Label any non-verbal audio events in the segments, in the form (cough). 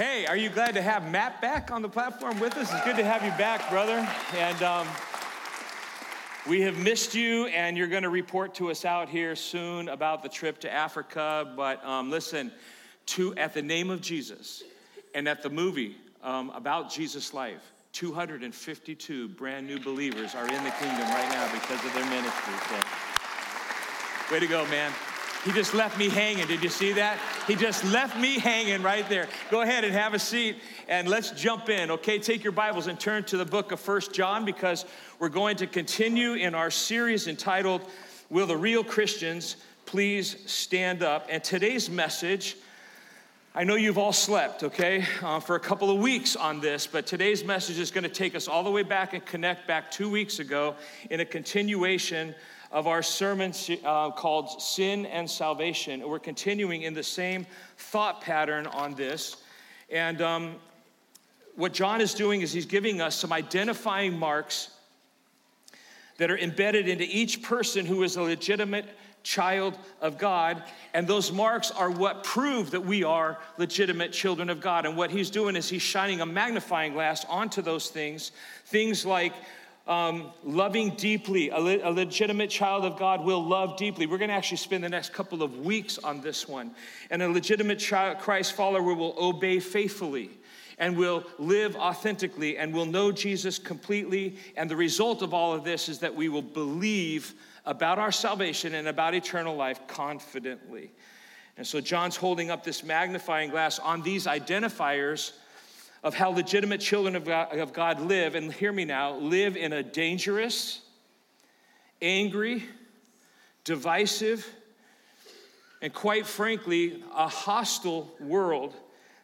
Hey, are you glad to have Matt back on the platform with us? It's good to have you back, brother. And um, we have missed you, and you're going to report to us out here soon about the trip to Africa. But um, listen, to at the name of Jesus, and at the movie um, about Jesus' life, 252 brand new believers are in the kingdom right now because of their ministry. So, way to go, man. He just left me hanging. Did you see that? He just left me hanging right there. Go ahead and have a seat and let's jump in. Okay, take your Bibles and turn to the book of First John because we're going to continue in our series entitled Will the Real Christians Please Stand Up? And today's message, I know you've all slept, okay, uh, for a couple of weeks on this, but today's message is going to take us all the way back and connect back two weeks ago in a continuation of our sermon uh, called Sin and Salvation. We're continuing in the same thought pattern on this. And um, what John is doing is he's giving us some identifying marks that are embedded into each person who is a legitimate child of God. And those marks are what prove that we are legitimate children of God. And what he's doing is he's shining a magnifying glass onto those things. Things like um, loving deeply. A, le- a, legitimate child of God will love deeply. We're going to actually spend the next couple of weeks on this one. And a legitimate child, Christ follower will obey faithfully and will live authentically and will know Jesus completely. And the result of all of this is that we will believe about our salvation and about eternal life confidently. And so John's holding up this magnifying glass on these identifiers of how legitimate children of God, of God live, and hear me now, live in a dangerous, angry, divisive, and quite frankly, a hostile world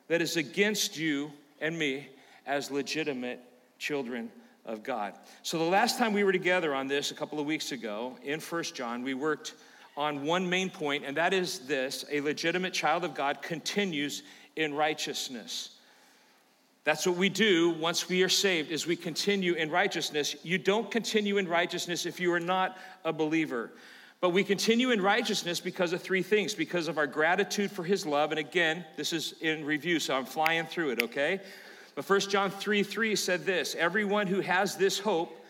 that is against you and me as legitimate children of God. So the last time we were together on this a couple of weeks ago in First John, we worked on one main point, and that is this a legitimate child of God continues in righteousness. That's what we do once we are saved is we continue in righteousness. You don't continue in righteousness if you are not a believer. But we continue in righteousness because of three things because of our gratitude for his love. And again, this is in review, so I'm flying through it, okay? But 1 John 3 3 said this Everyone who has this hope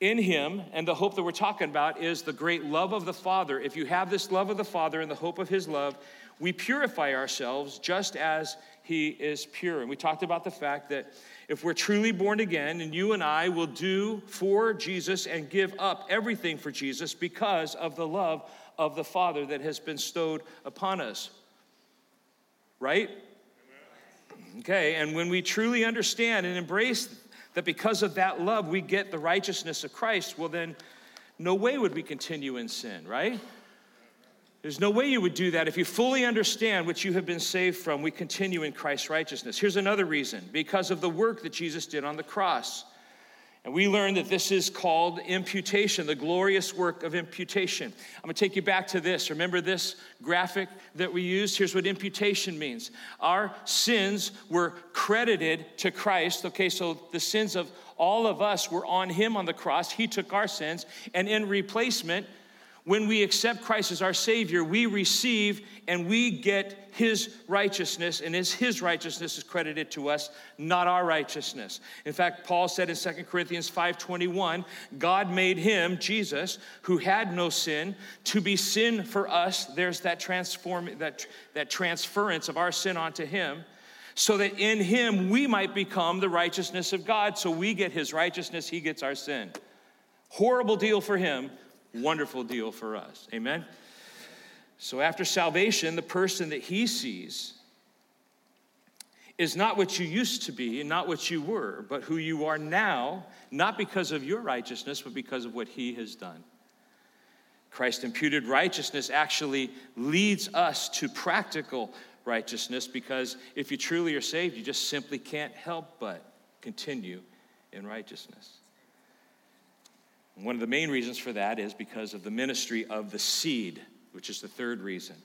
in him, and the hope that we're talking about is the great love of the Father. If you have this love of the Father and the hope of his love, we purify ourselves just as he is pure. And we talked about the fact that if we're truly born again, and you and I will do for Jesus and give up everything for Jesus because of the love of the Father that has been bestowed upon us. Right? Okay, and when we truly understand and embrace that because of that love we get the righteousness of Christ, well, then no way would we continue in sin, right? There's no way you would do that if you fully understand what you have been saved from. We continue in Christ's righteousness. Here's another reason because of the work that Jesus did on the cross. And we learn that this is called imputation, the glorious work of imputation. I'm to take you back to this. Remember this graphic that we used? Here's what imputation means our sins were credited to Christ. Okay, so the sins of all of us were on Him on the cross. He took our sins, and in replacement, when we accept Christ as our Savior, we receive and we get His righteousness, and His, His righteousness is credited to us, not our righteousness. In fact, Paul said in 2 Corinthians 5:21, God made him, Jesus, who had no sin, to be sin for us. There's that transform that, that transference of our sin onto him so that in him we might become the righteousness of God. So we get his righteousness, he gets our sin. Horrible deal for him, wonderful deal for us. Amen? So after salvation, the person that he sees is not what you used to be and not what you were, but who you are now, not because of your righteousness, but because of what he has done. Christ imputed righteousness actually leads us to practical righteousness because if you truly are saved, you just simply can't help but continue in righteousness. One of the main reasons for that is because of the ministry of the seed, which is the third reason.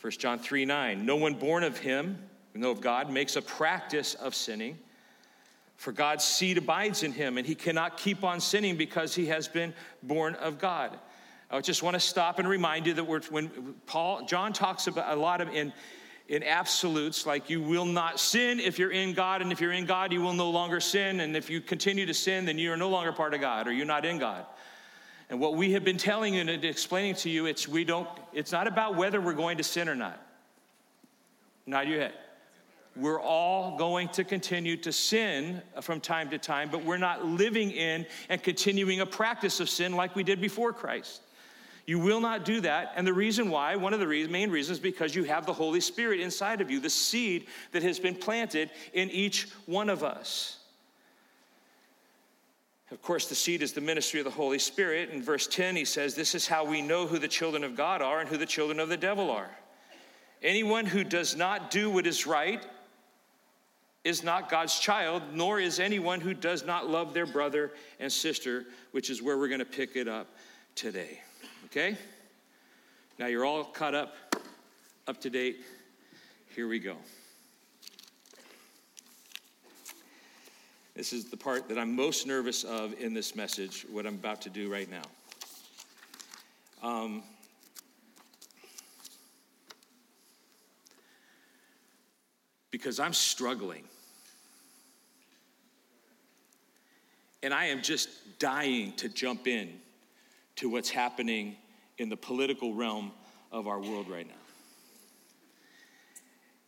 1 John 3 9, no one born of him, no of God, makes a practice of sinning, for God's seed abides in him, and he cannot keep on sinning because he has been born of God. I just want to stop and remind you that when Paul, John talks about a lot of in in absolutes, like you will not sin if you're in God, and if you're in God, you will no longer sin. And if you continue to sin, then you are no longer part of God or you're not in God. And what we have been telling you and explaining to you, it's we don't, it's not about whether we're going to sin or not. Not head. We're all going to continue to sin from time to time, but we're not living in and continuing a practice of sin like we did before Christ. You will not do that. And the reason why, one of the reasons, main reasons—is because you have the Holy Spirit inside of you, the seed that has been planted in each one of us. Of course, the seed is the ministry of the Holy Spirit. In verse 10, he says, This is how we know who the children of God are and who the children of the devil are. Anyone who does not do what is right is not God's child, nor is anyone who does not love their brother and sister, which is where we're going to pick it up today. Okay? Now you're all caught up, up to date. Here we go. This is the part that I'm most nervous of in this message, what I'm about to do right now. Um, because I'm struggling. And I am just dying to jump in to what's happening in the political realm of our world right now.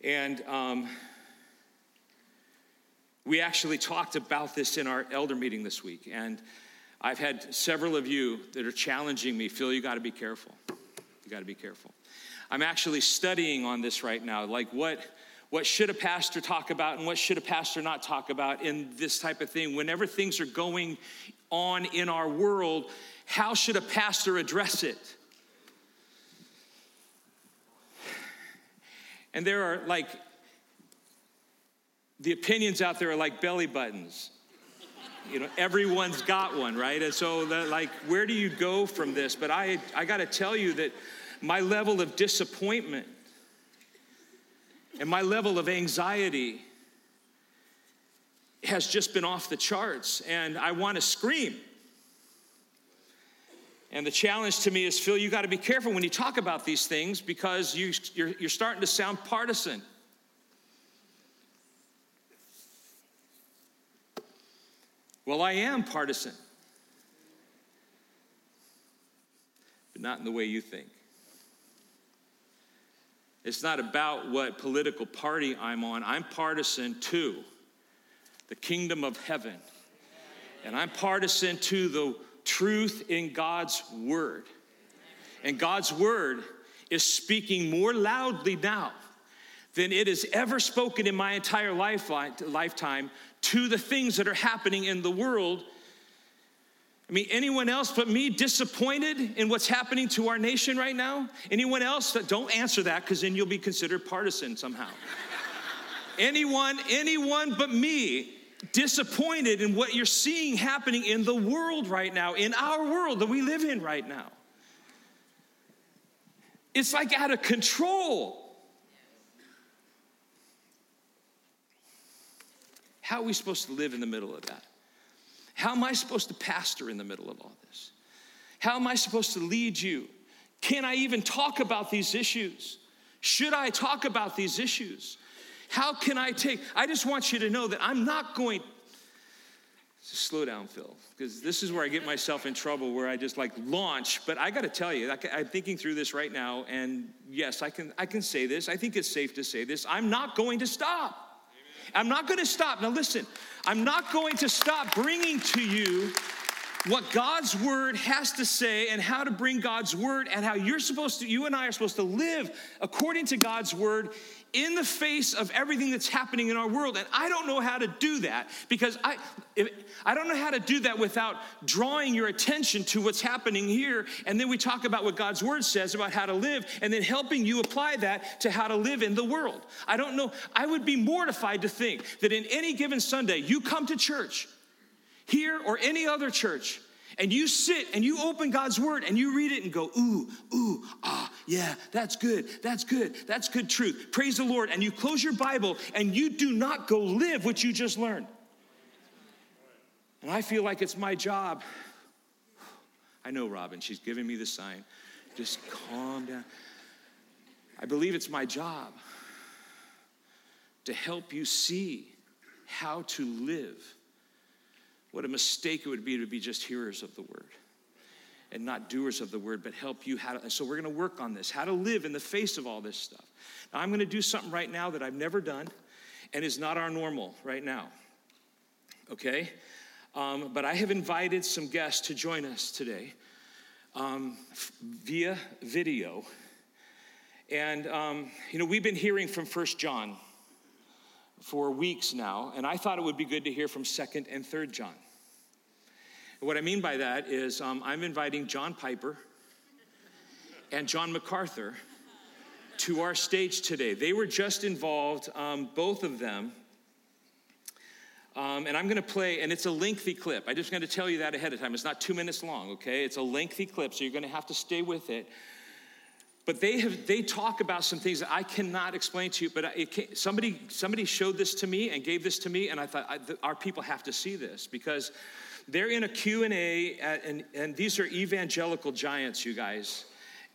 And um, we actually talked about this in our elder meeting this week. And I've had several of you that are challenging me Phil, you got to be careful. You got to be careful. I'm actually studying on this right now, like what what should a pastor talk about and what should a pastor not talk about in this type of thing. Whenever things are going on in our world, how should a pastor address it? And there are like, the opinions out there are like belly buttons. You know, everyone's got one, right? And so, like, where do you go from this? But I, I got to tell you that my level of disappointment and my level of anxiety has just been off the charts, and I want to scream. And the challenge to me is Phil, you got to be careful when you talk about these things because you, you're, you're starting to sound partisan. Well, I am partisan, but not in the way you think. It's not about what political party I'm on. I'm partisan to the kingdom of heaven. And I'm partisan to the truth in God's word. And God's word is speaking more loudly now than it has ever spoken in my entire life, lifetime to the things that are happening in the world I mean, anyone else but me disappointed in what's happening to our nation right now? Anyone else? that Don't answer that because then you'll be considered partisan somehow. (laughs) anyone, anyone but me disappointed in what you're seeing happening in the world right now, in our world that we live in right now. It's like out of control. How are we supposed to live in the middle of that? How am I supposed to pastor in the middle of all this? How am I supposed to lead you? Can I even talk about these issues? Should I talk about these issues? How can I take? I just want you to know that I'm not going. To slow down, Phil, because this is where I get myself in trouble, where I just like launch. But I got to tell you, I'm thinking through this right now, and yes, I can. I can say this. I think it's safe to say this. I'm not going to stop. I'm not going to stop. Now, listen, I'm not going to stop bringing to you what God's word has to say and how to bring God's word and how you're supposed to, you and I are supposed to live according to God's word in the face of everything that's happening in our world. And I don't know how to do that because I, if, I don't know how to do that without drawing your attention to what's happening here. And then we talk about what God's word says about how to live and then helping you apply that to how to live in the world. I don't know. I would be mortified to think that in any given Sunday, you come to church here or any other church and you sit and you open God's word and you read it and go, ooh, ooh, ah, yeah, that's good, that's good, that's good truth. Praise the Lord. And you close your Bible and you do not go live what you just learned. And I feel like it's my job. I know Robin, she's giving me the sign. Just calm down. I believe it's my job to help you see how to live. What a mistake it would be to be just hearers of the word and not doers of the word, but help you how to. So we're going to work on this, how to live in the face of all this stuff. Now, I'm going to do something right now that I've never done and is not our normal right now. Okay? Um, but I have invited some guests to join us today um, via video. And, um, you know, we've been hearing from First John for weeks now, and I thought it would be good to hear from 2nd and 3rd John. what I mean by that is um, I'm inviting John Piper and John MacArthur to our stage today. They were just involved, um, both of them. Um, and I'm going to play, and it's a lengthy clip. I just going to tell you that ahead of time. It's not two minutes long, okay? It's a lengthy clip, so you're going to have to stay with it. But they have they talk about some things that I cannot explain to you. But it, somebody somebody showed this to me and gave this to me, and I thought I, our people have to see this because they're in a Q and A, and and these are evangelical giants, you guys,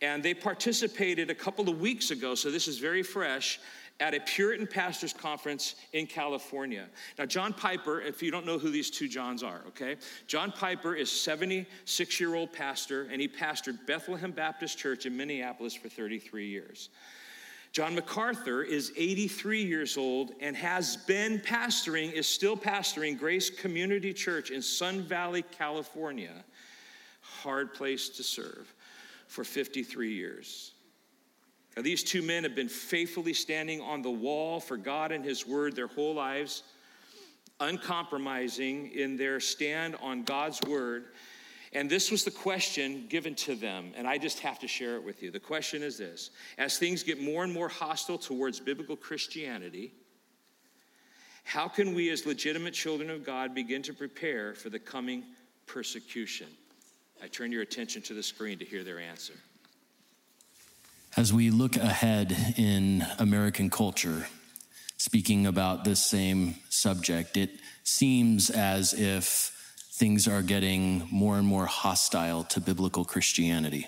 and they participated a couple of weeks ago. So this is very fresh at a Puritan pastors conference in California. Now, John Piper, if you don't know who these two Johns are, okay? John Piper is 76 year old pastor, and he pastored Bethlehem Baptist Church in Minneapolis for 33 years. John MacArthur is 83 years old and has been pastoring, is still pastoring Grace Community Church in Sun Valley, California. Hard place to serve for 53 years. Now, these two men have been faithfully standing on the wall for God and His Word their whole lives, uncompromising in their stand on God's Word. And this was the question given to them, and I just have to share it with you. The question is this As things get more and more hostile towards biblical Christianity, how can we, as legitimate children of God, begin to prepare for the coming persecution? I turn your attention to the screen to hear their answer. As we look ahead in American culture, speaking about this same subject, it seems as if things are getting more and more hostile to biblical Christianity.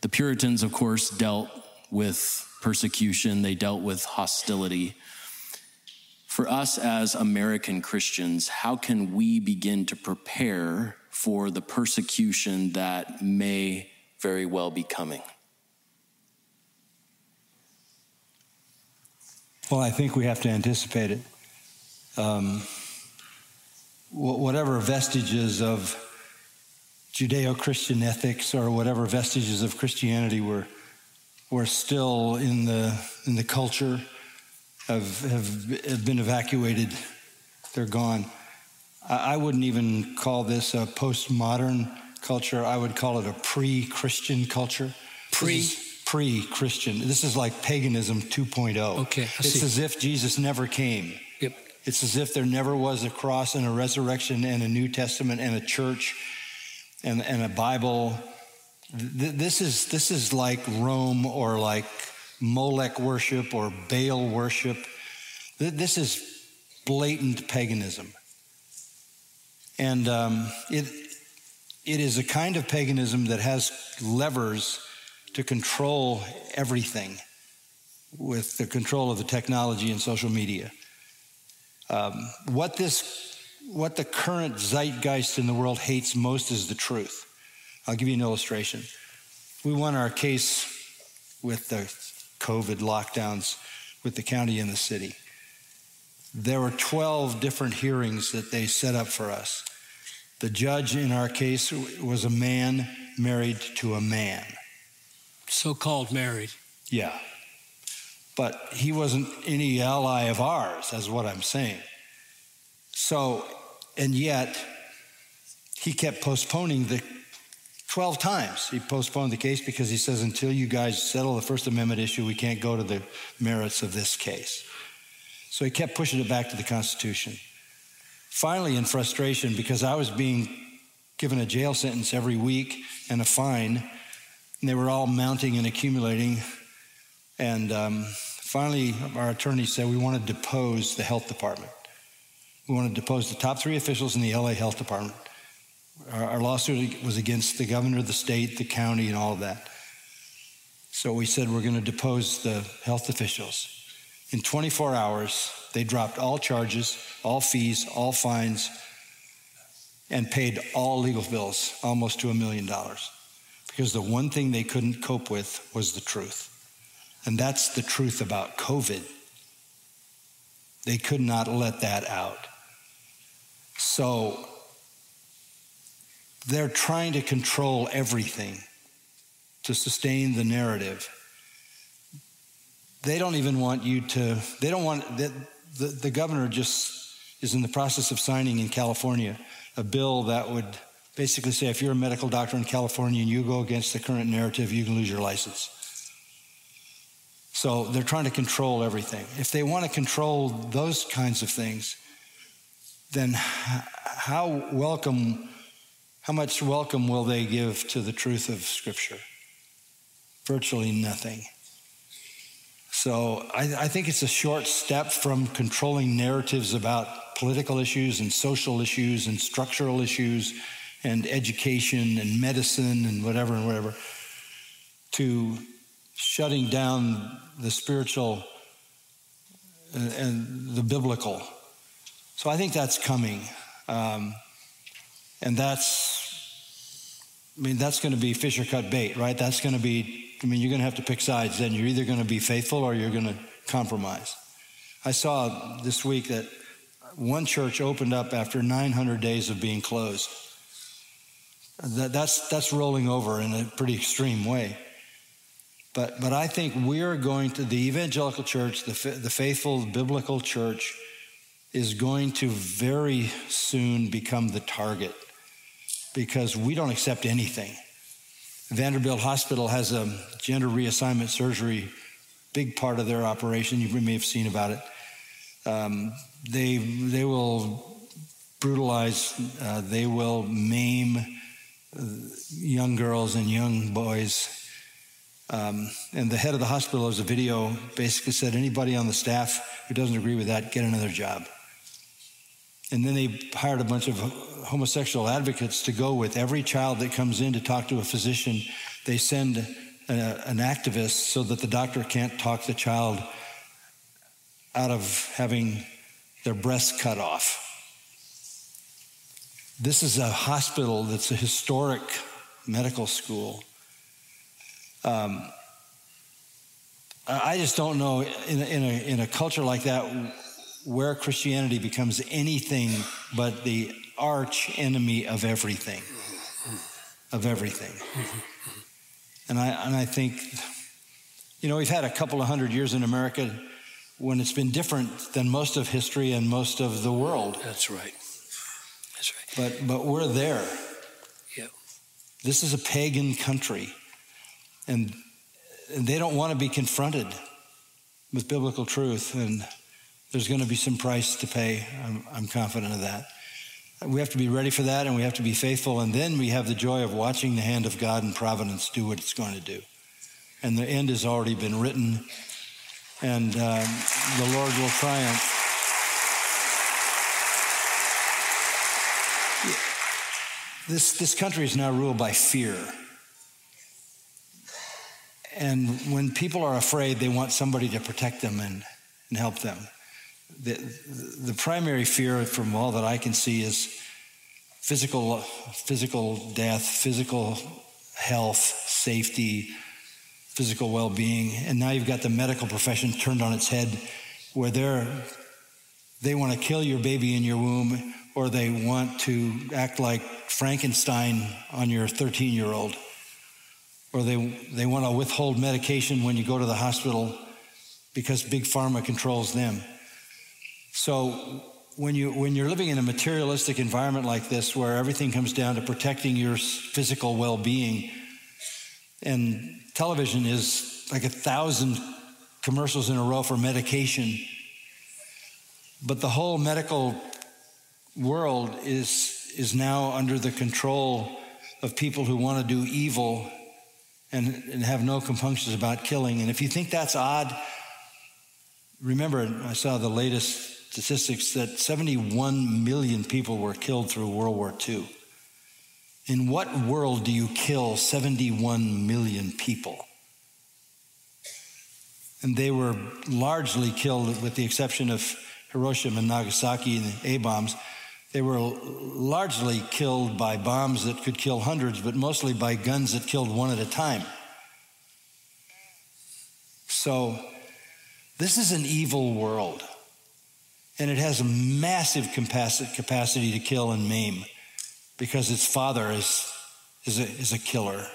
The Puritans, of course, dealt with persecution, they dealt with hostility. For us as American Christians, how can we begin to prepare for the persecution that may very well be coming? Well, I think we have to anticipate it. Um, whatever vestiges of Judeo Christian ethics or whatever vestiges of Christianity were, were still in the, in the culture have, have, have been evacuated, they're gone. I, I wouldn't even call this a postmodern culture, I would call it a pre Christian culture. Pre? Pre Christian. This is like paganism 2.0. Okay. I it's see. as if Jesus never came. Yep. It's as if there never was a cross and a resurrection and a New Testament and a church and, and a Bible. This is, this is like Rome or like Molech worship or Baal worship. This is blatant paganism. And um, it, it is a kind of paganism that has levers to control everything with the control of the technology and social media. Um, what this, what the current zeitgeist in the world hates most is the truth. I'll give you an illustration. We won our case with the COVID lockdowns with the county and the city. There were 12 different hearings that they set up for us. The judge in our case was a man married to a man so called married. Yeah. But he wasn't any ally of ours, that's what I'm saying. So, and yet, he kept postponing the 12 times. He postponed the case because he says, until you guys settle the First Amendment issue, we can't go to the merits of this case. So he kept pushing it back to the Constitution. Finally, in frustration, because I was being given a jail sentence every week and a fine, and they were all mounting and accumulating. And um, finally, our attorney said we want to depose the health department. We want to depose the top three officials in the LA Health Department. Our, our lawsuit was against the governor of the state, the county, and all of that. So we said we're going to depose the health officials. In 24 hours, they dropped all charges, all fees, all fines, and paid all legal bills, almost to a million dollars. Because the one thing they couldn't cope with was the truth. And that's the truth about COVID. They could not let that out. So they're trying to control everything to sustain the narrative. They don't even want you to, they don't want, the, the, the governor just is in the process of signing in California a bill that would basically say if you're a medical doctor in California and you go against the current narrative, you can lose your license. So they're trying to control everything. If they want to control those kinds of things, then how welcome, how much welcome will they give to the truth of Scripture? Virtually nothing. So I, I think it's a short step from controlling narratives about political issues and social issues and structural issues and education and medicine and whatever and whatever to shutting down the spiritual and, and the biblical. So I think that's coming. Um, and that's, I mean, that's going to be fish or cut bait, right? That's going to be, I mean, you're going to have to pick sides then. You're either going to be faithful or you're going to compromise. I saw this week that one church opened up after 900 days of being closed. That, that's, that's rolling over in a pretty extreme way. But, but I think we're going to, the evangelical church, the, the faithful biblical church, is going to very soon become the target because we don't accept anything. Vanderbilt Hospital has a gender reassignment surgery, big part of their operation. You may have seen about it. Um, they, they will brutalize, uh, they will maim young girls and young boys um, and the head of the hospital, as a video, basically said anybody on the staff who doesn't agree with that, get another job. And then they hired a bunch of homosexual advocates to go with every child that comes in to talk to a physician. They send a, an activist so that the doctor can't talk the child out of having their breasts cut off. This is a hospital that's a historic medical school um, I just don't know in in, a, in a culture like that where Christianity becomes anything but the arch enemy of everything, of everything. And I, and I think, you know, we've had a couple of hundred years in America when it's been different than most of history and most of the world. That's right. But, but we're there. Yep. This is a pagan country. And, and they don't want to be confronted with biblical truth. And there's going to be some price to pay. I'm, I'm confident of that. We have to be ready for that and we have to be faithful. And then we have the joy of watching the hand of God and providence do what it's going to do. And the end has already been written, and um, the Lord will triumph. This, this country is now ruled by fear. And when people are afraid, they want somebody to protect them and, and help them. The, the primary fear from all that I can see is physical, physical death, physical health, safety, physical well being. And now you've got the medical profession turned on its head where they're, they want to kill your baby in your womb or they want to act like Frankenstein on your 13 year old or they, they want to withhold medication when you go to the hospital because big pharma controls them. So when you when you're living in a materialistic environment like this where everything comes down to protecting your physical well-being and television is like a thousand commercials in a row for medication but the whole medical world is is now under the control of people who want to do evil and, and have no compunctions about killing. And if you think that's odd, remember, I saw the latest statistics that 71 million people were killed through World War II. In what world do you kill 71 million people? and they were largely killed, with the exception of Hiroshima and Nagasaki and the A bombs. They were largely killed by bombs that could kill hundreds, but mostly by guns that killed one at a time. So, this is an evil world, and it has a massive capacity to kill and maim because its father is, is, a, is a killer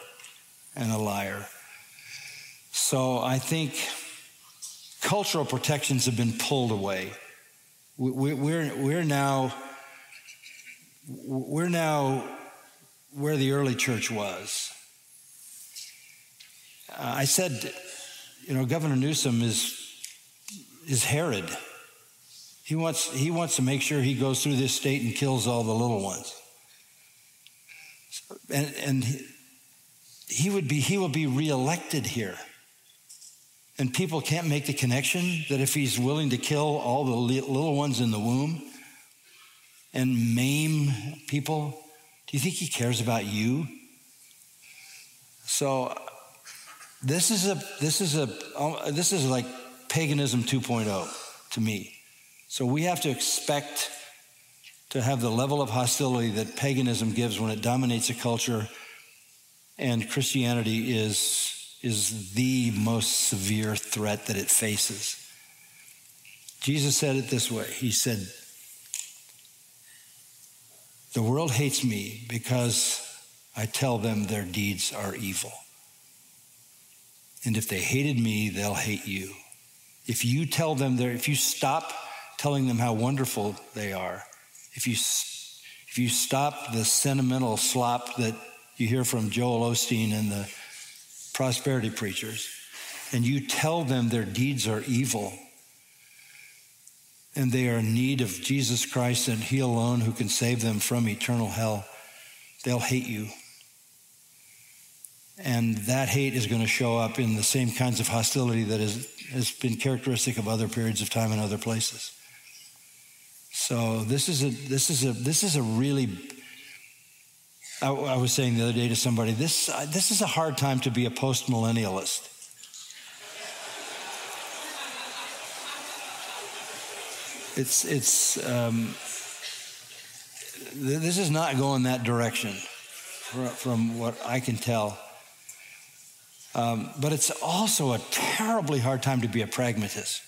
and a liar. So, I think cultural protections have been pulled away. We're, we're, now we're now where the early church was. Uh, I said, you know, Governor Newsom is is Herod. He wants he wants to make sure he goes through this state and kills all the little ones. And and he would be he will be reelected here. And people can't make the connection that if he's willing to kill all the little ones in the womb and maim people, do you think he cares about you? So this is a this is a uh, this is like paganism 2.0 to me. So we have to expect to have the level of hostility that paganism gives when it dominates a culture and Christianity is is the most severe threat that it faces. Jesus said it this way He said, The world hates me because I tell them their deeds are evil. And if they hated me, they'll hate you. If you tell them their, if you stop telling them how wonderful they are, if you, if you stop the sentimental slop that you hear from Joel Osteen and the prosperity preachers, and you tell them their deeds are evil and they are in need of Jesus Christ and He alone who can save them from eternal hell, they'll hate you. And that hate is going to show up in the same kinds of hostility that is, has been characteristic of other periods of time in other places. So this is a this is a this is a really I, I was saying the other day to somebody, this, uh, this is a hard time to be a post millennialist. It's, it's, um, this is not going that direction from what I can tell. Um, but it's also a terribly hard time to be a pragmatist.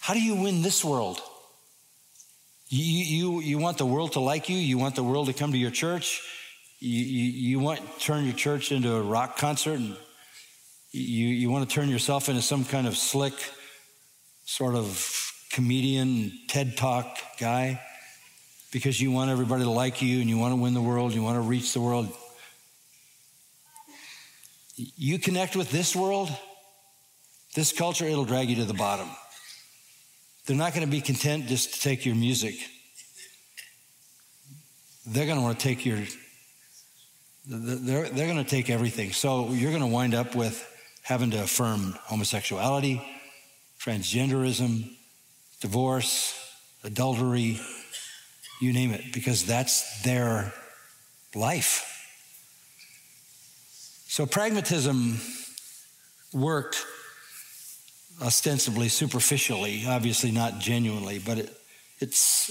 How do you win this world? You, you, you want the world to like you. You want the world to come to your church. You, you, you want to turn your church into a rock concert. And you, you want to turn yourself into some kind of slick sort of comedian, TED Talk guy because you want everybody to like you and you want to win the world. You want to reach the world. You connect with this world, this culture, it'll drag you to the bottom. They're not going to be content just to take your music. They're going to want to take your, they're, they're going to take everything. So you're going to wind up with having to affirm homosexuality, transgenderism, divorce, adultery, you name it, because that's their life. So pragmatism worked ostensibly, superficially, obviously not genuinely, but it, it's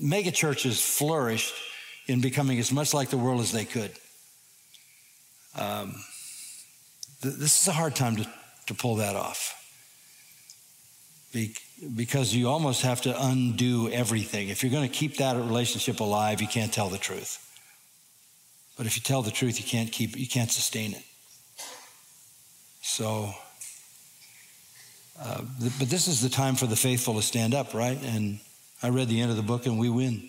mega churches flourished in becoming as much like the world as they could. Um, th- this is a hard time to, to pull that off Be- because you almost have to undo everything. If you're going to keep that relationship alive, you can't tell the truth. But if you tell the truth, you can't keep you can't sustain it. So uh, but this is the time for the faithful to stand up, right? And I read the end of the book and we win.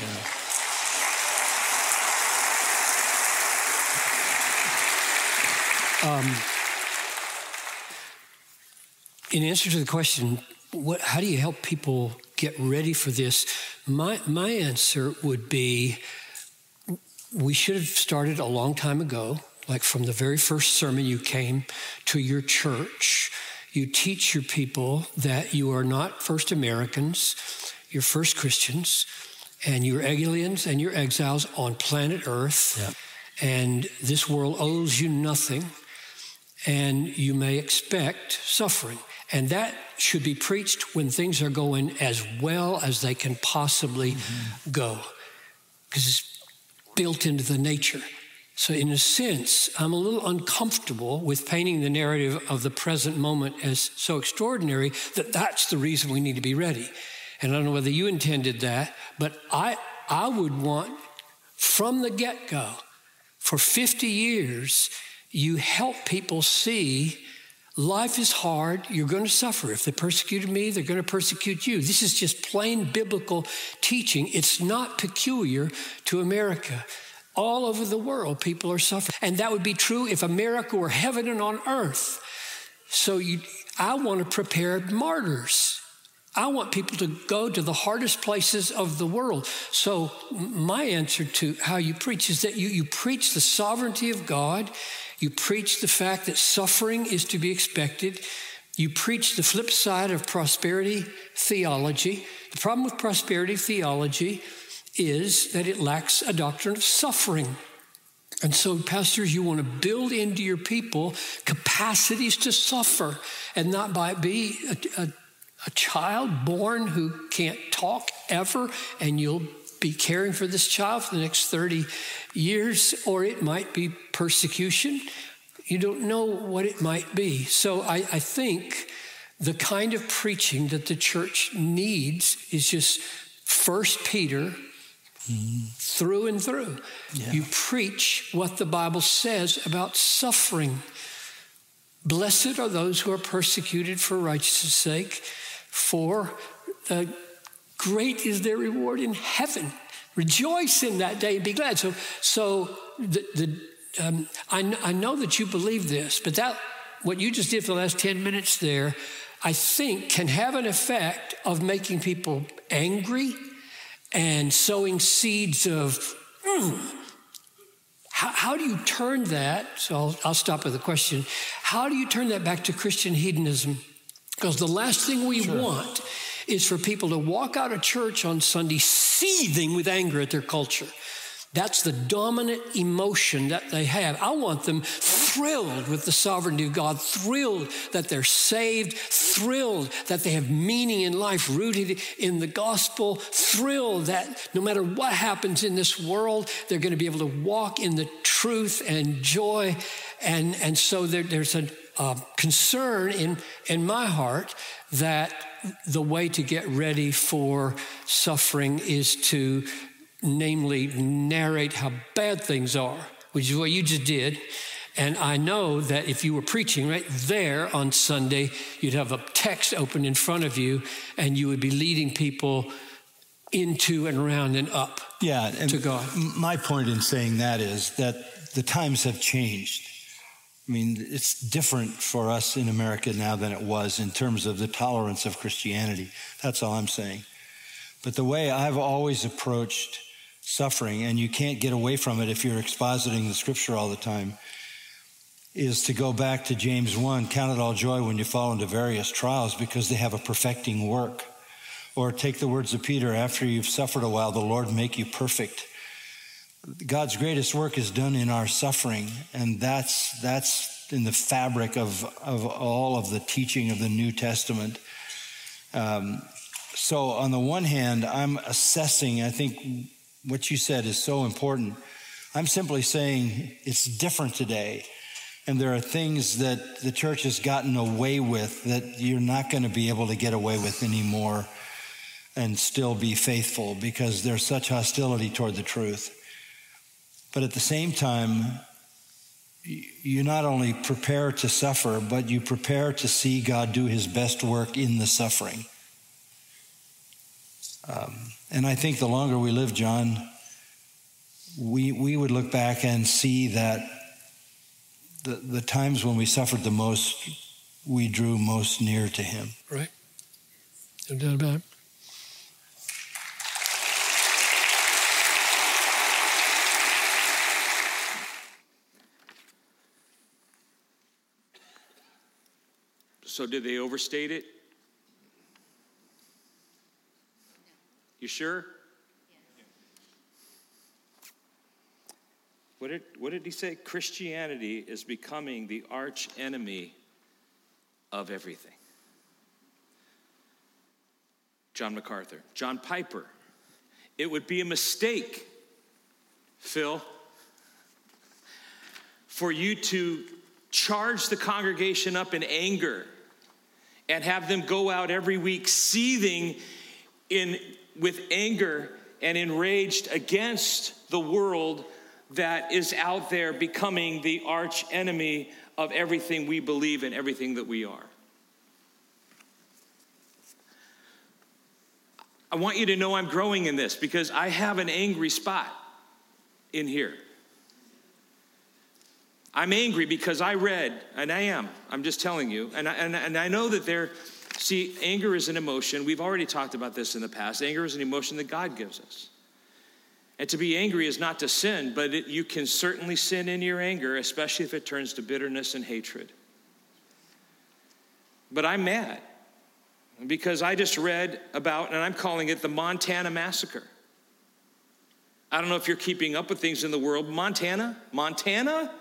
Yeah. Um, in answer to the question, what, how do you help people get ready for this? My, my answer would be we should have started a long time ago like from the very first sermon you came to your church, you teach your people that you are not first Americans, you're first Christians, and you're aliens and you're exiles on planet Earth. And this world owes you nothing. and you may expect suffering. And that should be preached when things are going as well as they can possibly mm-hmm. go, because it's built into the nature. So, in a sense, I'm a little uncomfortable with painting the narrative of the present moment as so extraordinary that that's the reason we need to be ready. And I don't know whether you intended that, but I, I would want from the get go, for 50 years, you help people see life is hard. You're going to suffer. If they persecuted me, they're going to persecute you. This is just plain biblical teaching. It's not peculiar to America. All over the world, people are suffering. And that would be true if America were heaven and on earth. So you, I want to prepare martyrs. I want people to go to the hardest places of the world. So, my answer to how you preach is that you, you preach the sovereignty of God, you preach the fact that suffering is to be expected, you preach the flip side of prosperity theology. The problem with prosperity theology is that it lacks a doctrine of suffering. And so, pastors, you want to build into your people capacities to suffer and not by be a, a a child born who can't talk ever, and you'll be caring for this child for the next 30 years, or it might be persecution. You don't know what it might be. So I, I think the kind of preaching that the church needs is just First Peter mm. through and through. Yeah. You preach what the Bible says about suffering. Blessed are those who are persecuted for righteousness' sake for the great is their reward in heaven. Rejoice in that day and be glad. So, so the, the um, I, I know that you believe this, but that what you just did for the last 10 minutes there, I think can have an effect of making people angry and sowing seeds of, mm. how, how, do you turn that? So I'll, I'll stop with a question. How do you turn that back to Christian hedonism? Because the last thing we sure. want is for people to walk out of church on Sunday seething with anger at their culture. That's the dominant emotion that they have. I want them thrilled with the sovereignty of God, thrilled that they're saved, thrilled that they have meaning in life rooted in the gospel, thrilled that no matter what happens in this world, they're going to be able to walk in the truth and joy. And, and so there, there's a uh, concern in, in my heart that the way to get ready for suffering is to, namely, narrate how bad things are, which is what you just did. And I know that if you were preaching right there on Sunday, you'd have a text open in front of you and you would be leading people into and around and up yeah, and to God. My point in saying that is that the times have changed. I mean, it's different for us in America now than it was in terms of the tolerance of Christianity. That's all I'm saying. But the way I've always approached suffering, and you can't get away from it if you're expositing the scripture all the time, is to go back to James 1 count it all joy when you fall into various trials because they have a perfecting work. Or take the words of Peter after you've suffered a while, the Lord make you perfect. God's greatest work is done in our suffering, and that's that's in the fabric of of all of the teaching of the New Testament. Um, so, on the one hand, I'm assessing. I think what you said is so important. I'm simply saying it's different today, and there are things that the church has gotten away with that you're not going to be able to get away with anymore, and still be faithful because there's such hostility toward the truth. But at the same time, you not only prepare to suffer, but you prepare to see God do his best work in the suffering. Um, and I think the longer we live, John, we, we would look back and see that the, the times when we suffered the most, we drew most near to him. Right. No doubt about it. So, did they overstate it? You sure? What did, what did he say? Christianity is becoming the arch enemy of everything. John MacArthur. John Piper. It would be a mistake, Phil, for you to charge the congregation up in anger and have them go out every week seething in, with anger and enraged against the world that is out there becoming the arch enemy of everything we believe and everything that we are. I want you to know I'm growing in this because I have an angry spot in here. I'm angry because I read, and I am, I'm just telling you, and I, and, and I know that there, see, anger is an emotion. We've already talked about this in the past. Anger is an emotion that God gives us. And to be angry is not to sin, but it, you can certainly sin in your anger, especially if it turns to bitterness and hatred. But I'm mad because I just read about, and I'm calling it the Montana Massacre. I don't know if you're keeping up with things in the world. Montana? Montana?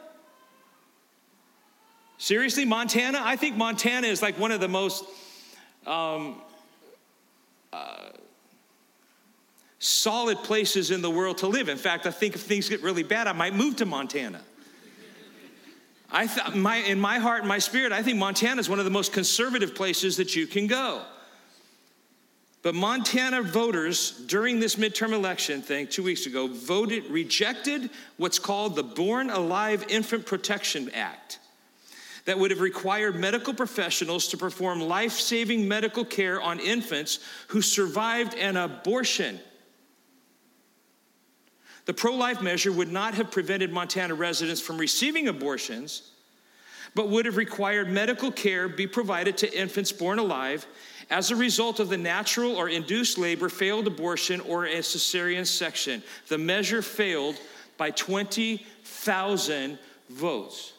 Seriously, Montana? I think Montana is like one of the most um, uh, solid places in the world to live. In fact, I think if things get really bad, I might move to Montana. I th- my, in my heart and my spirit, I think Montana is one of the most conservative places that you can go. But Montana voters during this midterm election thing two weeks ago voted, rejected what's called the Born Alive Infant Protection Act that would have required medical professionals to perform life saving medical care on infants who survived an abortion. The pro life measure would not have prevented Montana residents from receiving abortions, but would have required medical care be provided to infants born alive as a result of the natural or induced labor, failed abortion, or a cesarean section. The measure failed by 20,000 votes.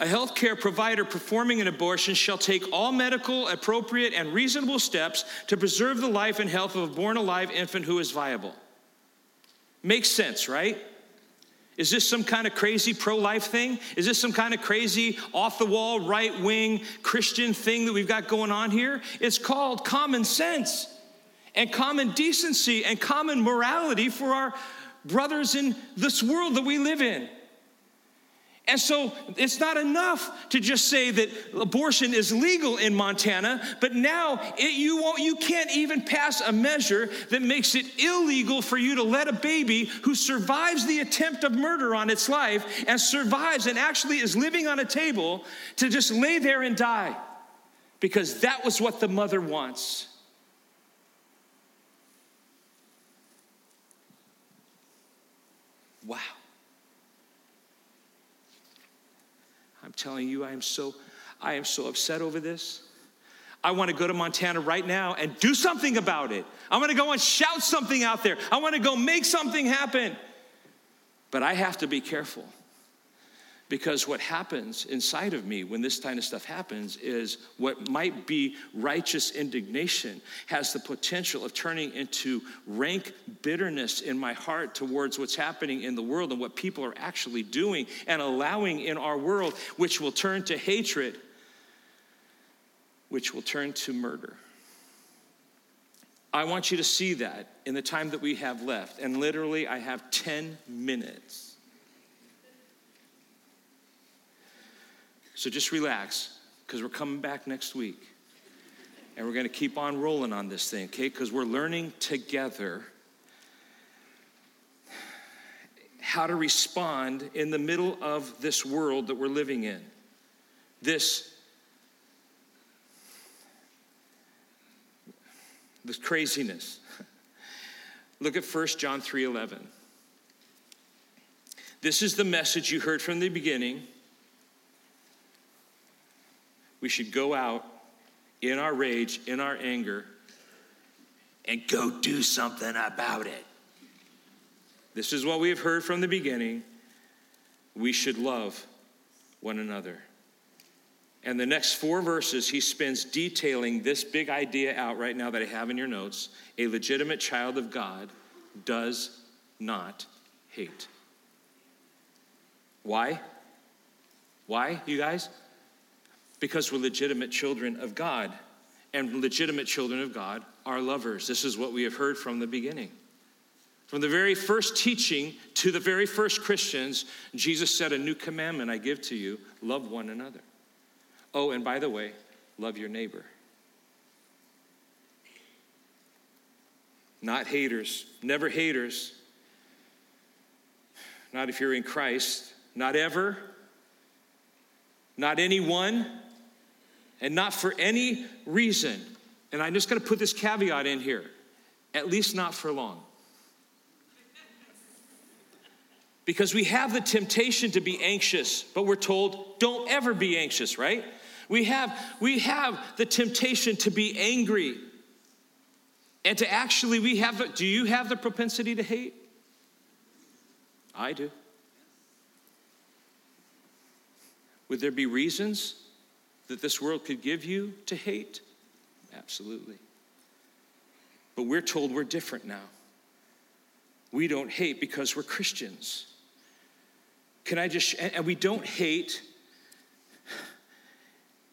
A healthcare provider performing an abortion shall take all medical, appropriate, and reasonable steps to preserve the life and health of a born alive infant who is viable. Makes sense, right? Is this some kind of crazy pro life thing? Is this some kind of crazy off the wall, right wing Christian thing that we've got going on here? It's called common sense and common decency and common morality for our brothers in this world that we live in. And so it's not enough to just say that abortion is legal in Montana, but now it, you, won't, you can't even pass a measure that makes it illegal for you to let a baby who survives the attempt of murder on its life and survives and actually is living on a table to just lay there and die because that was what the mother wants. Wow. Telling you, I am so, I am so upset over this. I want to go to Montana right now and do something about it. I want to go and shout something out there. I want to go make something happen. But I have to be careful because what happens inside of me when this kind of stuff happens is what might be righteous indignation has the potential of turning into rank bitterness in my heart towards what's happening in the world and what people are actually doing and allowing in our world, which will turn to hatred, which will turn to murder. I want you to see that in the time that we have left. And literally, I have 10 minutes. So just relax, because we're coming back next week. And we're going to keep on rolling on this thing, okay? Because we're learning together how to respond in the middle of this world that we're living in. This, this craziness. Look at 1 John 3:11. This is the message you heard from the beginning we should go out in our rage, in our anger, and go do something about it. This is what we have heard from the beginning. We should love one another. And the next four verses, he spends detailing this big idea out right now that I have in your notes. A legitimate child of God does not hate. Why? Why, you guys? Because we're legitimate children of God. And legitimate children of God are lovers. This is what we have heard from the beginning. From the very first teaching to the very first Christians, Jesus said, A new commandment I give to you love one another. Oh, and by the way, love your neighbor. Not haters, never haters. Not if you're in Christ, not ever, not anyone, and not for any reason. And I'm just going to put this caveat in here at least not for long. Because we have the temptation to be anxious, but we're told don't ever be anxious, right? We have, we have the temptation to be angry and to actually, we have, do you have the propensity to hate? I do. Would there be reasons that this world could give you to hate? Absolutely. But we're told we're different now. We don't hate because we're Christians. Can I just, and we don't hate,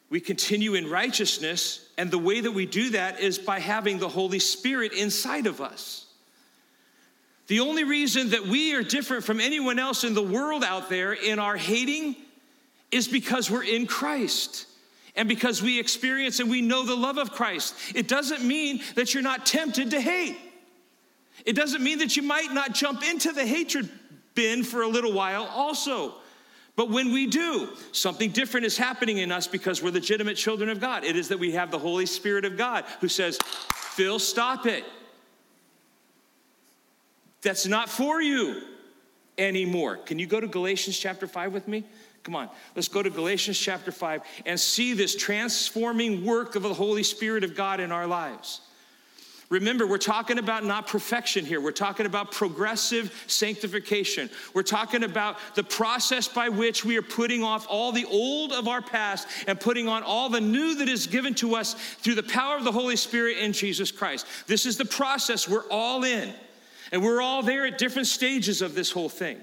we continue in righteousness, and the way that we do that is by having the Holy Spirit inside of us. The only reason that we are different from anyone else in the world out there in our hating is because we're in Christ and because we experience and we know the love of Christ. It doesn't mean that you're not tempted to hate. It doesn't mean that you might not jump into the hatred bin for a little while, also. But when we do, something different is happening in us because we're legitimate children of God. It is that we have the Holy Spirit of God who says, Phil, stop it. That's not for you anymore. Can you go to Galatians chapter 5 with me? Come on, let's go to Galatians chapter 5 and see this transforming work of the Holy Spirit of God in our lives. Remember, we're talking about not perfection here. We're talking about progressive sanctification. We're talking about the process by which we are putting off all the old of our past and putting on all the new that is given to us through the power of the Holy Spirit in Jesus Christ. This is the process we're all in. And we're all there at different stages of this whole thing.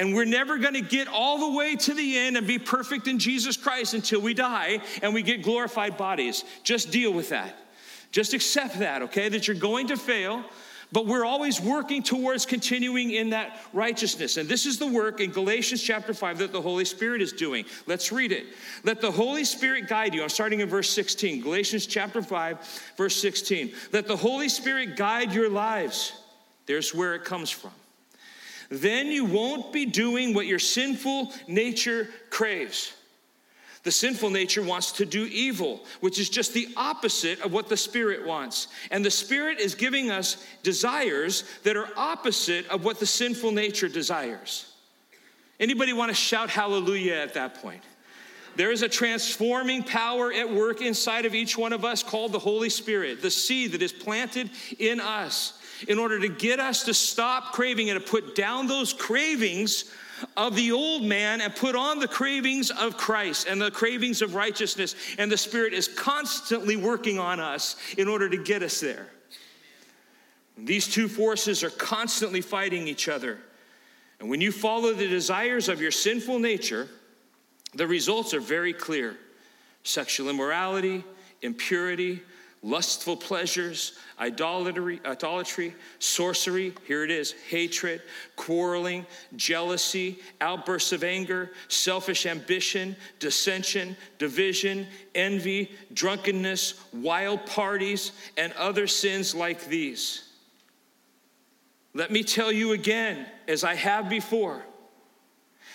And we're never going to get all the way to the end and be perfect in Jesus Christ until we die and we get glorified bodies. Just deal with that. Just accept that, okay? That you're going to fail, but we're always working towards continuing in that righteousness. And this is the work in Galatians chapter 5 that the Holy Spirit is doing. Let's read it. Let the Holy Spirit guide you. I'm starting in verse 16. Galatians chapter 5, verse 16. Let the Holy Spirit guide your lives. There's where it comes from. Then you won't be doing what your sinful nature craves. The sinful nature wants to do evil, which is just the opposite of what the Spirit wants. And the Spirit is giving us desires that are opposite of what the sinful nature desires. Anybody want to shout hallelujah at that point? There is a transforming power at work inside of each one of us called the Holy Spirit, the seed that is planted in us in order to get us to stop craving and to put down those cravings of the old man and put on the cravings of Christ and the cravings of righteousness. And the Spirit is constantly working on us in order to get us there. These two forces are constantly fighting each other. And when you follow the desires of your sinful nature, the results are very clear sexual immorality, impurity, lustful pleasures, idolatry, idolatry, sorcery, here it is, hatred, quarreling, jealousy, outbursts of anger, selfish ambition, dissension, division, envy, drunkenness, wild parties, and other sins like these. Let me tell you again, as I have before,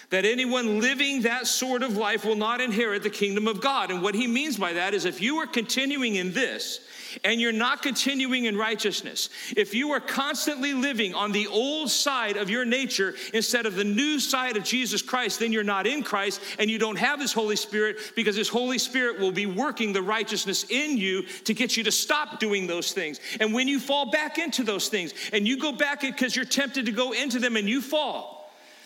that anyone living that sort of life will not inherit the kingdom of God. And what he means by that is if you are continuing in this and you're not continuing in righteousness, if you are constantly living on the old side of your nature instead of the new side of Jesus Christ, then you're not in Christ and you don't have His Holy Spirit because His Holy Spirit will be working the righteousness in you to get you to stop doing those things. And when you fall back into those things and you go back because you're tempted to go into them and you fall,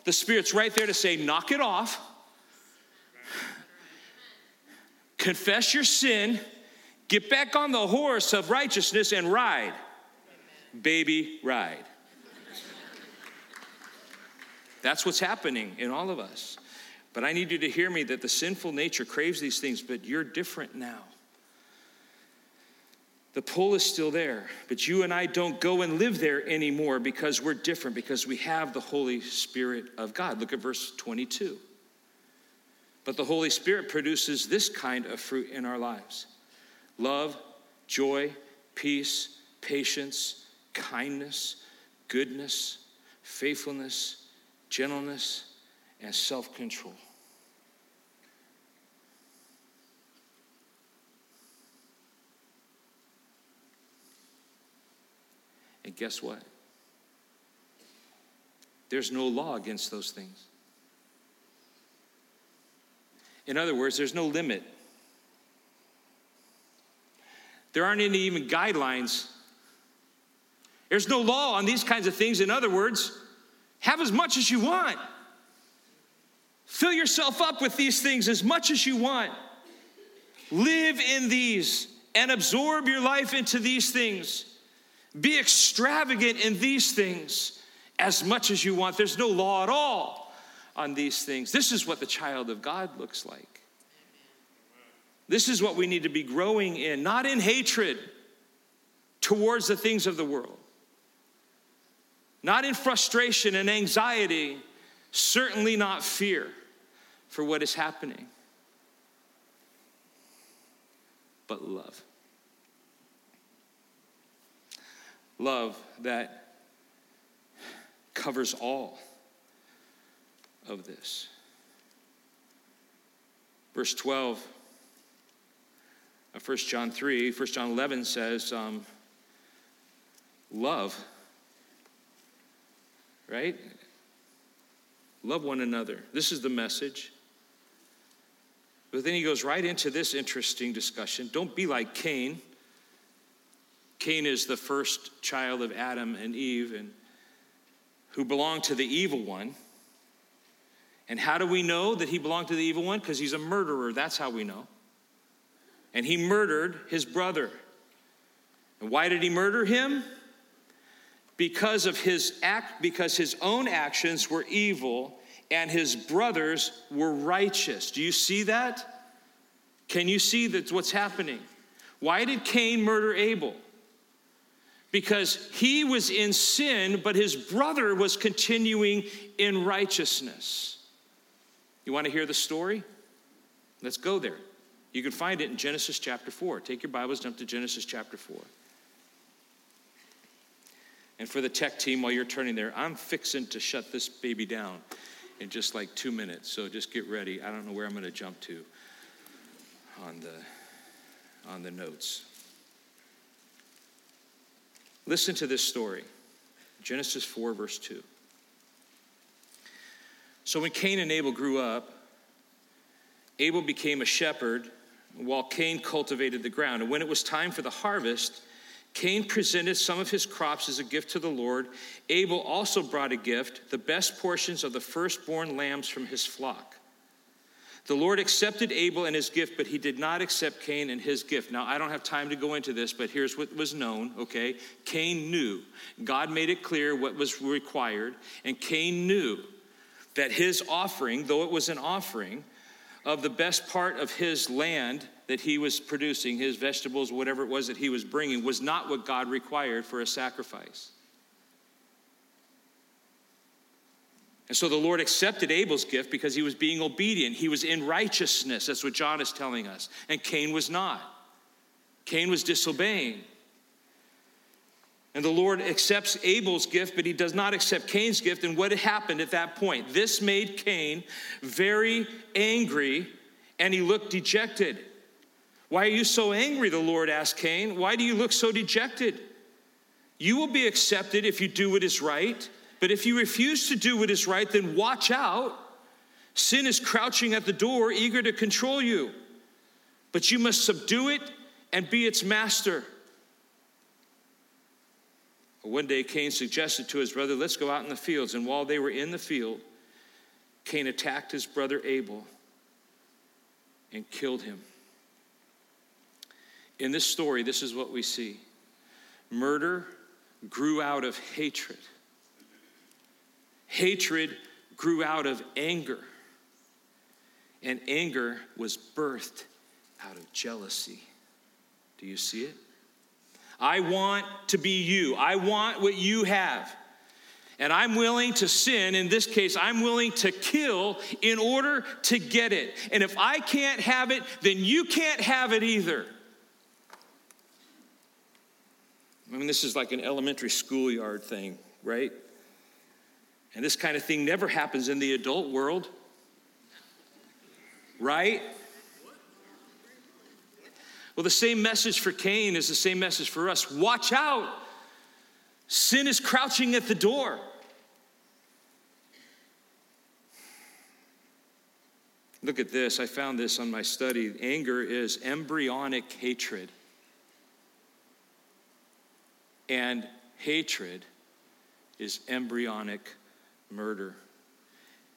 the Spirit's right there to say, knock it off. confess your sin, get back on the horse of righteousness, and ride. Baby, ride. That's what's happening in all of us. But I need you to hear me that the sinful nature craves these things, but you're different now. The pull is still there, but you and I don't go and live there anymore because we're different, because we have the Holy Spirit of God. Look at verse 22. But the Holy Spirit produces this kind of fruit in our lives love, joy, peace, patience, kindness, goodness, faithfulness, gentleness, and self control. Guess what? There's no law against those things. In other words, there's no limit. There aren't any even guidelines. There's no law on these kinds of things. In other words, have as much as you want. Fill yourself up with these things as much as you want. Live in these and absorb your life into these things. Be extravagant in these things as much as you want. There's no law at all on these things. This is what the child of God looks like. This is what we need to be growing in, not in hatred towards the things of the world, not in frustration and anxiety, certainly not fear for what is happening, but love. Love that covers all of this. Verse 12 of 1 John 3, 1 John 11 says, um, Love, right? Love one another. This is the message. But then he goes right into this interesting discussion. Don't be like Cain Cain is the first child of Adam and Eve and who belonged to the evil one. And how do we know that he belonged to the evil one? Because he's a murderer. That's how we know. And he murdered his brother. And why did he murder him? Because of his act, because his own actions were evil and his brothers were righteous. Do you see that? Can you see that what's happening? Why did Cain murder Abel? Because he was in sin, but his brother was continuing in righteousness. You want to hear the story? Let's go there. You can find it in Genesis chapter 4. Take your Bibles, jump to Genesis chapter 4. And for the tech team, while you're turning there, I'm fixing to shut this baby down in just like two minutes. So just get ready. I don't know where I'm going to jump to on the, on the notes. Listen to this story Genesis 4, verse 2. So when Cain and Abel grew up, Abel became a shepherd while Cain cultivated the ground. And when it was time for the harvest, Cain presented some of his crops as a gift to the Lord. Abel also brought a gift, the best portions of the firstborn lambs from his flock. The Lord accepted Abel and his gift, but he did not accept Cain and his gift. Now, I don't have time to go into this, but here's what was known, okay? Cain knew. God made it clear what was required, and Cain knew that his offering, though it was an offering of the best part of his land that he was producing, his vegetables, whatever it was that he was bringing, was not what God required for a sacrifice. And so the Lord accepted Abel's gift because he was being obedient. He was in righteousness. That's what John is telling us. And Cain was not. Cain was disobeying. And the Lord accepts Abel's gift, but he does not accept Cain's gift. And what happened at that point? This made Cain very angry, and he looked dejected. Why are you so angry? The Lord asked Cain. Why do you look so dejected? You will be accepted if you do what is right. But if you refuse to do what is right, then watch out. Sin is crouching at the door, eager to control you. But you must subdue it and be its master. One day, Cain suggested to his brother, Let's go out in the fields. And while they were in the field, Cain attacked his brother Abel and killed him. in this story, this is what we see murder grew out of hatred, hatred grew out of anger, and anger was birthed out of jealousy. Do you see it? I want to be you. I want what you have. And I'm willing to sin. In this case, I'm willing to kill in order to get it. And if I can't have it, then you can't have it either. I mean, this is like an elementary schoolyard thing, right? And this kind of thing never happens in the adult world, right? Well, the same message for Cain is the same message for us. Watch out. Sin is crouching at the door. Look at this. I found this on my study. Anger is embryonic hatred. And hatred is embryonic murder.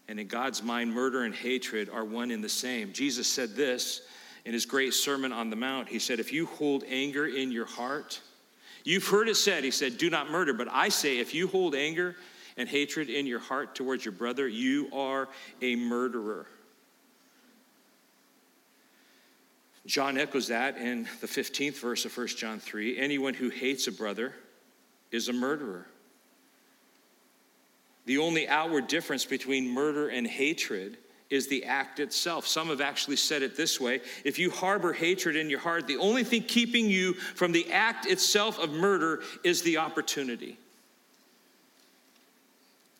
And in God's mind, murder and hatred are one and the same. Jesus said this in his great Sermon on the Mount. He said, If you hold anger in your heart, you've heard it said, He said, Do not murder. But I say, if you hold anger and hatred in your heart towards your brother, you are a murderer. John echoes that in the 15th verse of 1 John 3 anyone who hates a brother is a murderer. The only outward difference between murder and hatred is the act itself. Some have actually said it this way if you harbor hatred in your heart, the only thing keeping you from the act itself of murder is the opportunity.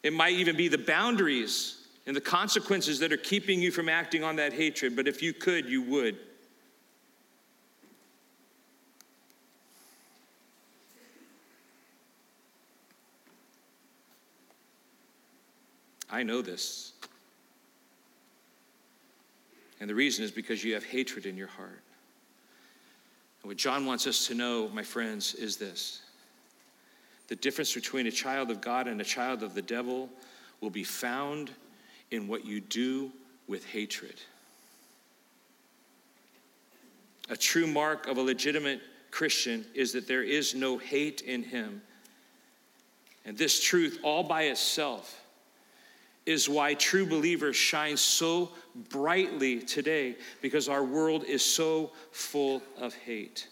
It might even be the boundaries and the consequences that are keeping you from acting on that hatred, but if you could, you would. I know this. And the reason is because you have hatred in your heart. And what John wants us to know, my friends, is this the difference between a child of God and a child of the devil will be found in what you do with hatred. A true mark of a legitimate Christian is that there is no hate in him. And this truth, all by itself, is why true believers shine so brightly today because our world is so full of hate.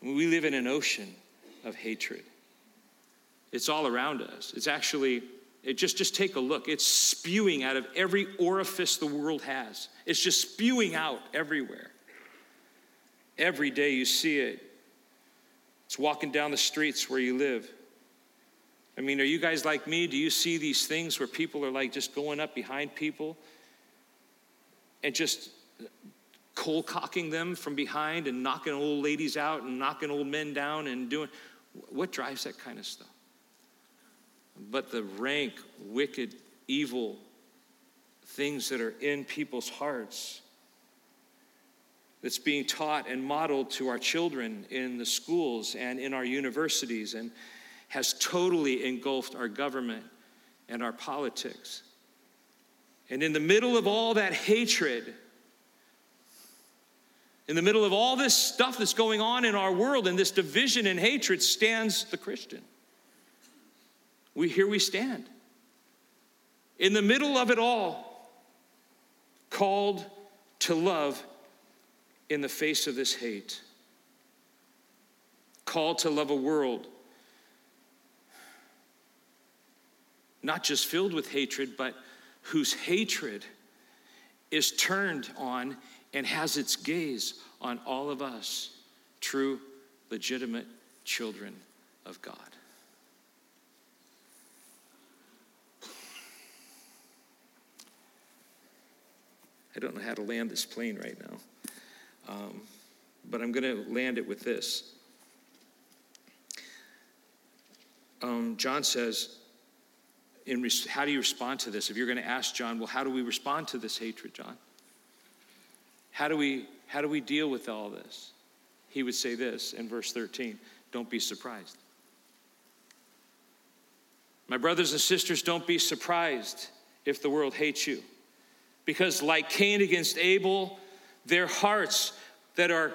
We live in an ocean of hatred. It's all around us. It's actually, it just, just take a look. It's spewing out of every orifice the world has. It's just spewing out everywhere. Every day you see it. It's walking down the streets where you live. I mean, are you guys like me? Do you see these things where people are like just going up behind people and just cold cocking them from behind and knocking old ladies out and knocking old men down and doing what drives that kind of stuff? But the rank, wicked, evil things that are in people's hearts that's being taught and modeled to our children in the schools and in our universities and has totally engulfed our government and our politics. And in the middle of all that hatred, in the middle of all this stuff that's going on in our world and this division and hatred stands the Christian. We here we stand. In the middle of it all, called to love in the face of this hate. Called to love a world not just filled with hatred, but whose hatred is turned on and has its gaze on all of us, true, legitimate children of God. I don't know how to land this plane right now, um, but I'm going to land it with this. Um, John says, in how do you respond to this? If you're going to ask John, well, how do we respond to this hatred, John? How do we how do we deal with all this? He would say this in verse 13, don't be surprised. My brothers and sisters, don't be surprised if the world hates you. Because like Cain against Abel, their hearts that are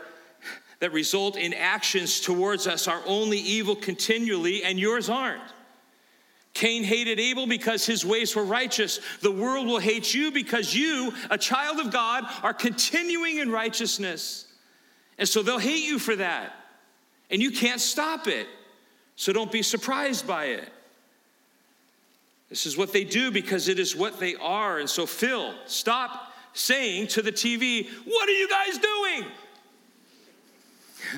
that result in actions towards us are only evil continually and yours aren't. Cain hated Abel because his ways were righteous. The world will hate you because you, a child of God, are continuing in righteousness. And so they'll hate you for that. And you can't stop it. So don't be surprised by it. This is what they do because it is what they are. And so, Phil, stop saying to the TV, What are you guys doing?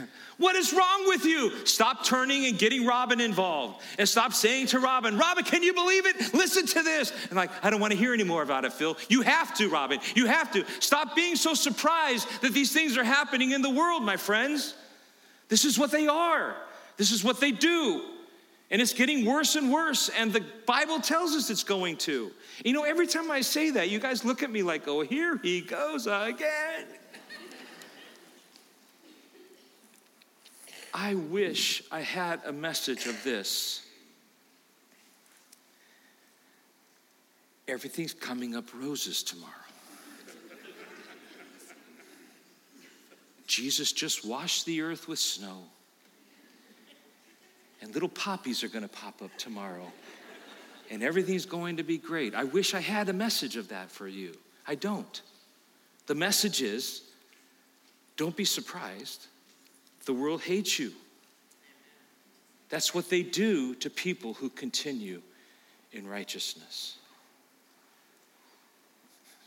(laughs) What is wrong with you? Stop turning and getting Robin involved. And stop saying to Robin, Robin, can you believe it? Listen to this. And like, I don't want to hear any more about it, Phil. You have to, Robin. You have to. Stop being so surprised that these things are happening in the world, my friends. This is what they are, this is what they do. And it's getting worse and worse. And the Bible tells us it's going to. You know, every time I say that, you guys look at me like, oh, here he goes again. I wish I had a message of this. Everything's coming up roses tomorrow. Jesus just washed the earth with snow. And little poppies are going to pop up tomorrow. And everything's going to be great. I wish I had a message of that for you. I don't. The message is don't be surprised the world hates you. That's what they do to people who continue in righteousness.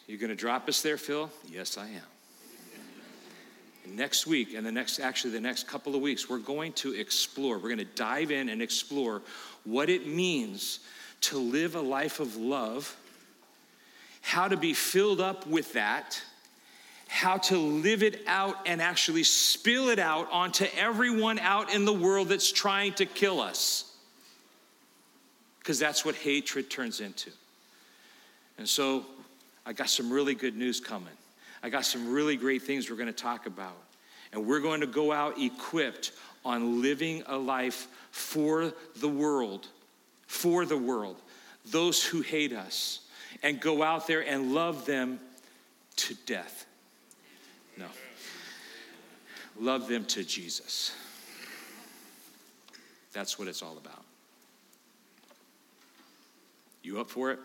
You're going to drop us there, Phil? Yes, I am. Next week, and the next, actually, the next couple of weeks, we're going to explore, we're going to dive in and explore what it means to live a life of love, how to be filled up with that how to live it out and actually spill it out onto everyone out in the world that's trying to kill us. Because that's what hatred turns into. And so I got some really good news coming. I got some really great things we're going to talk about. And we're going to go out equipped on living a life for the world, for the world, those who hate us, and go out there and love them to death. Love them to Jesus. That's what it's all about. You up for it?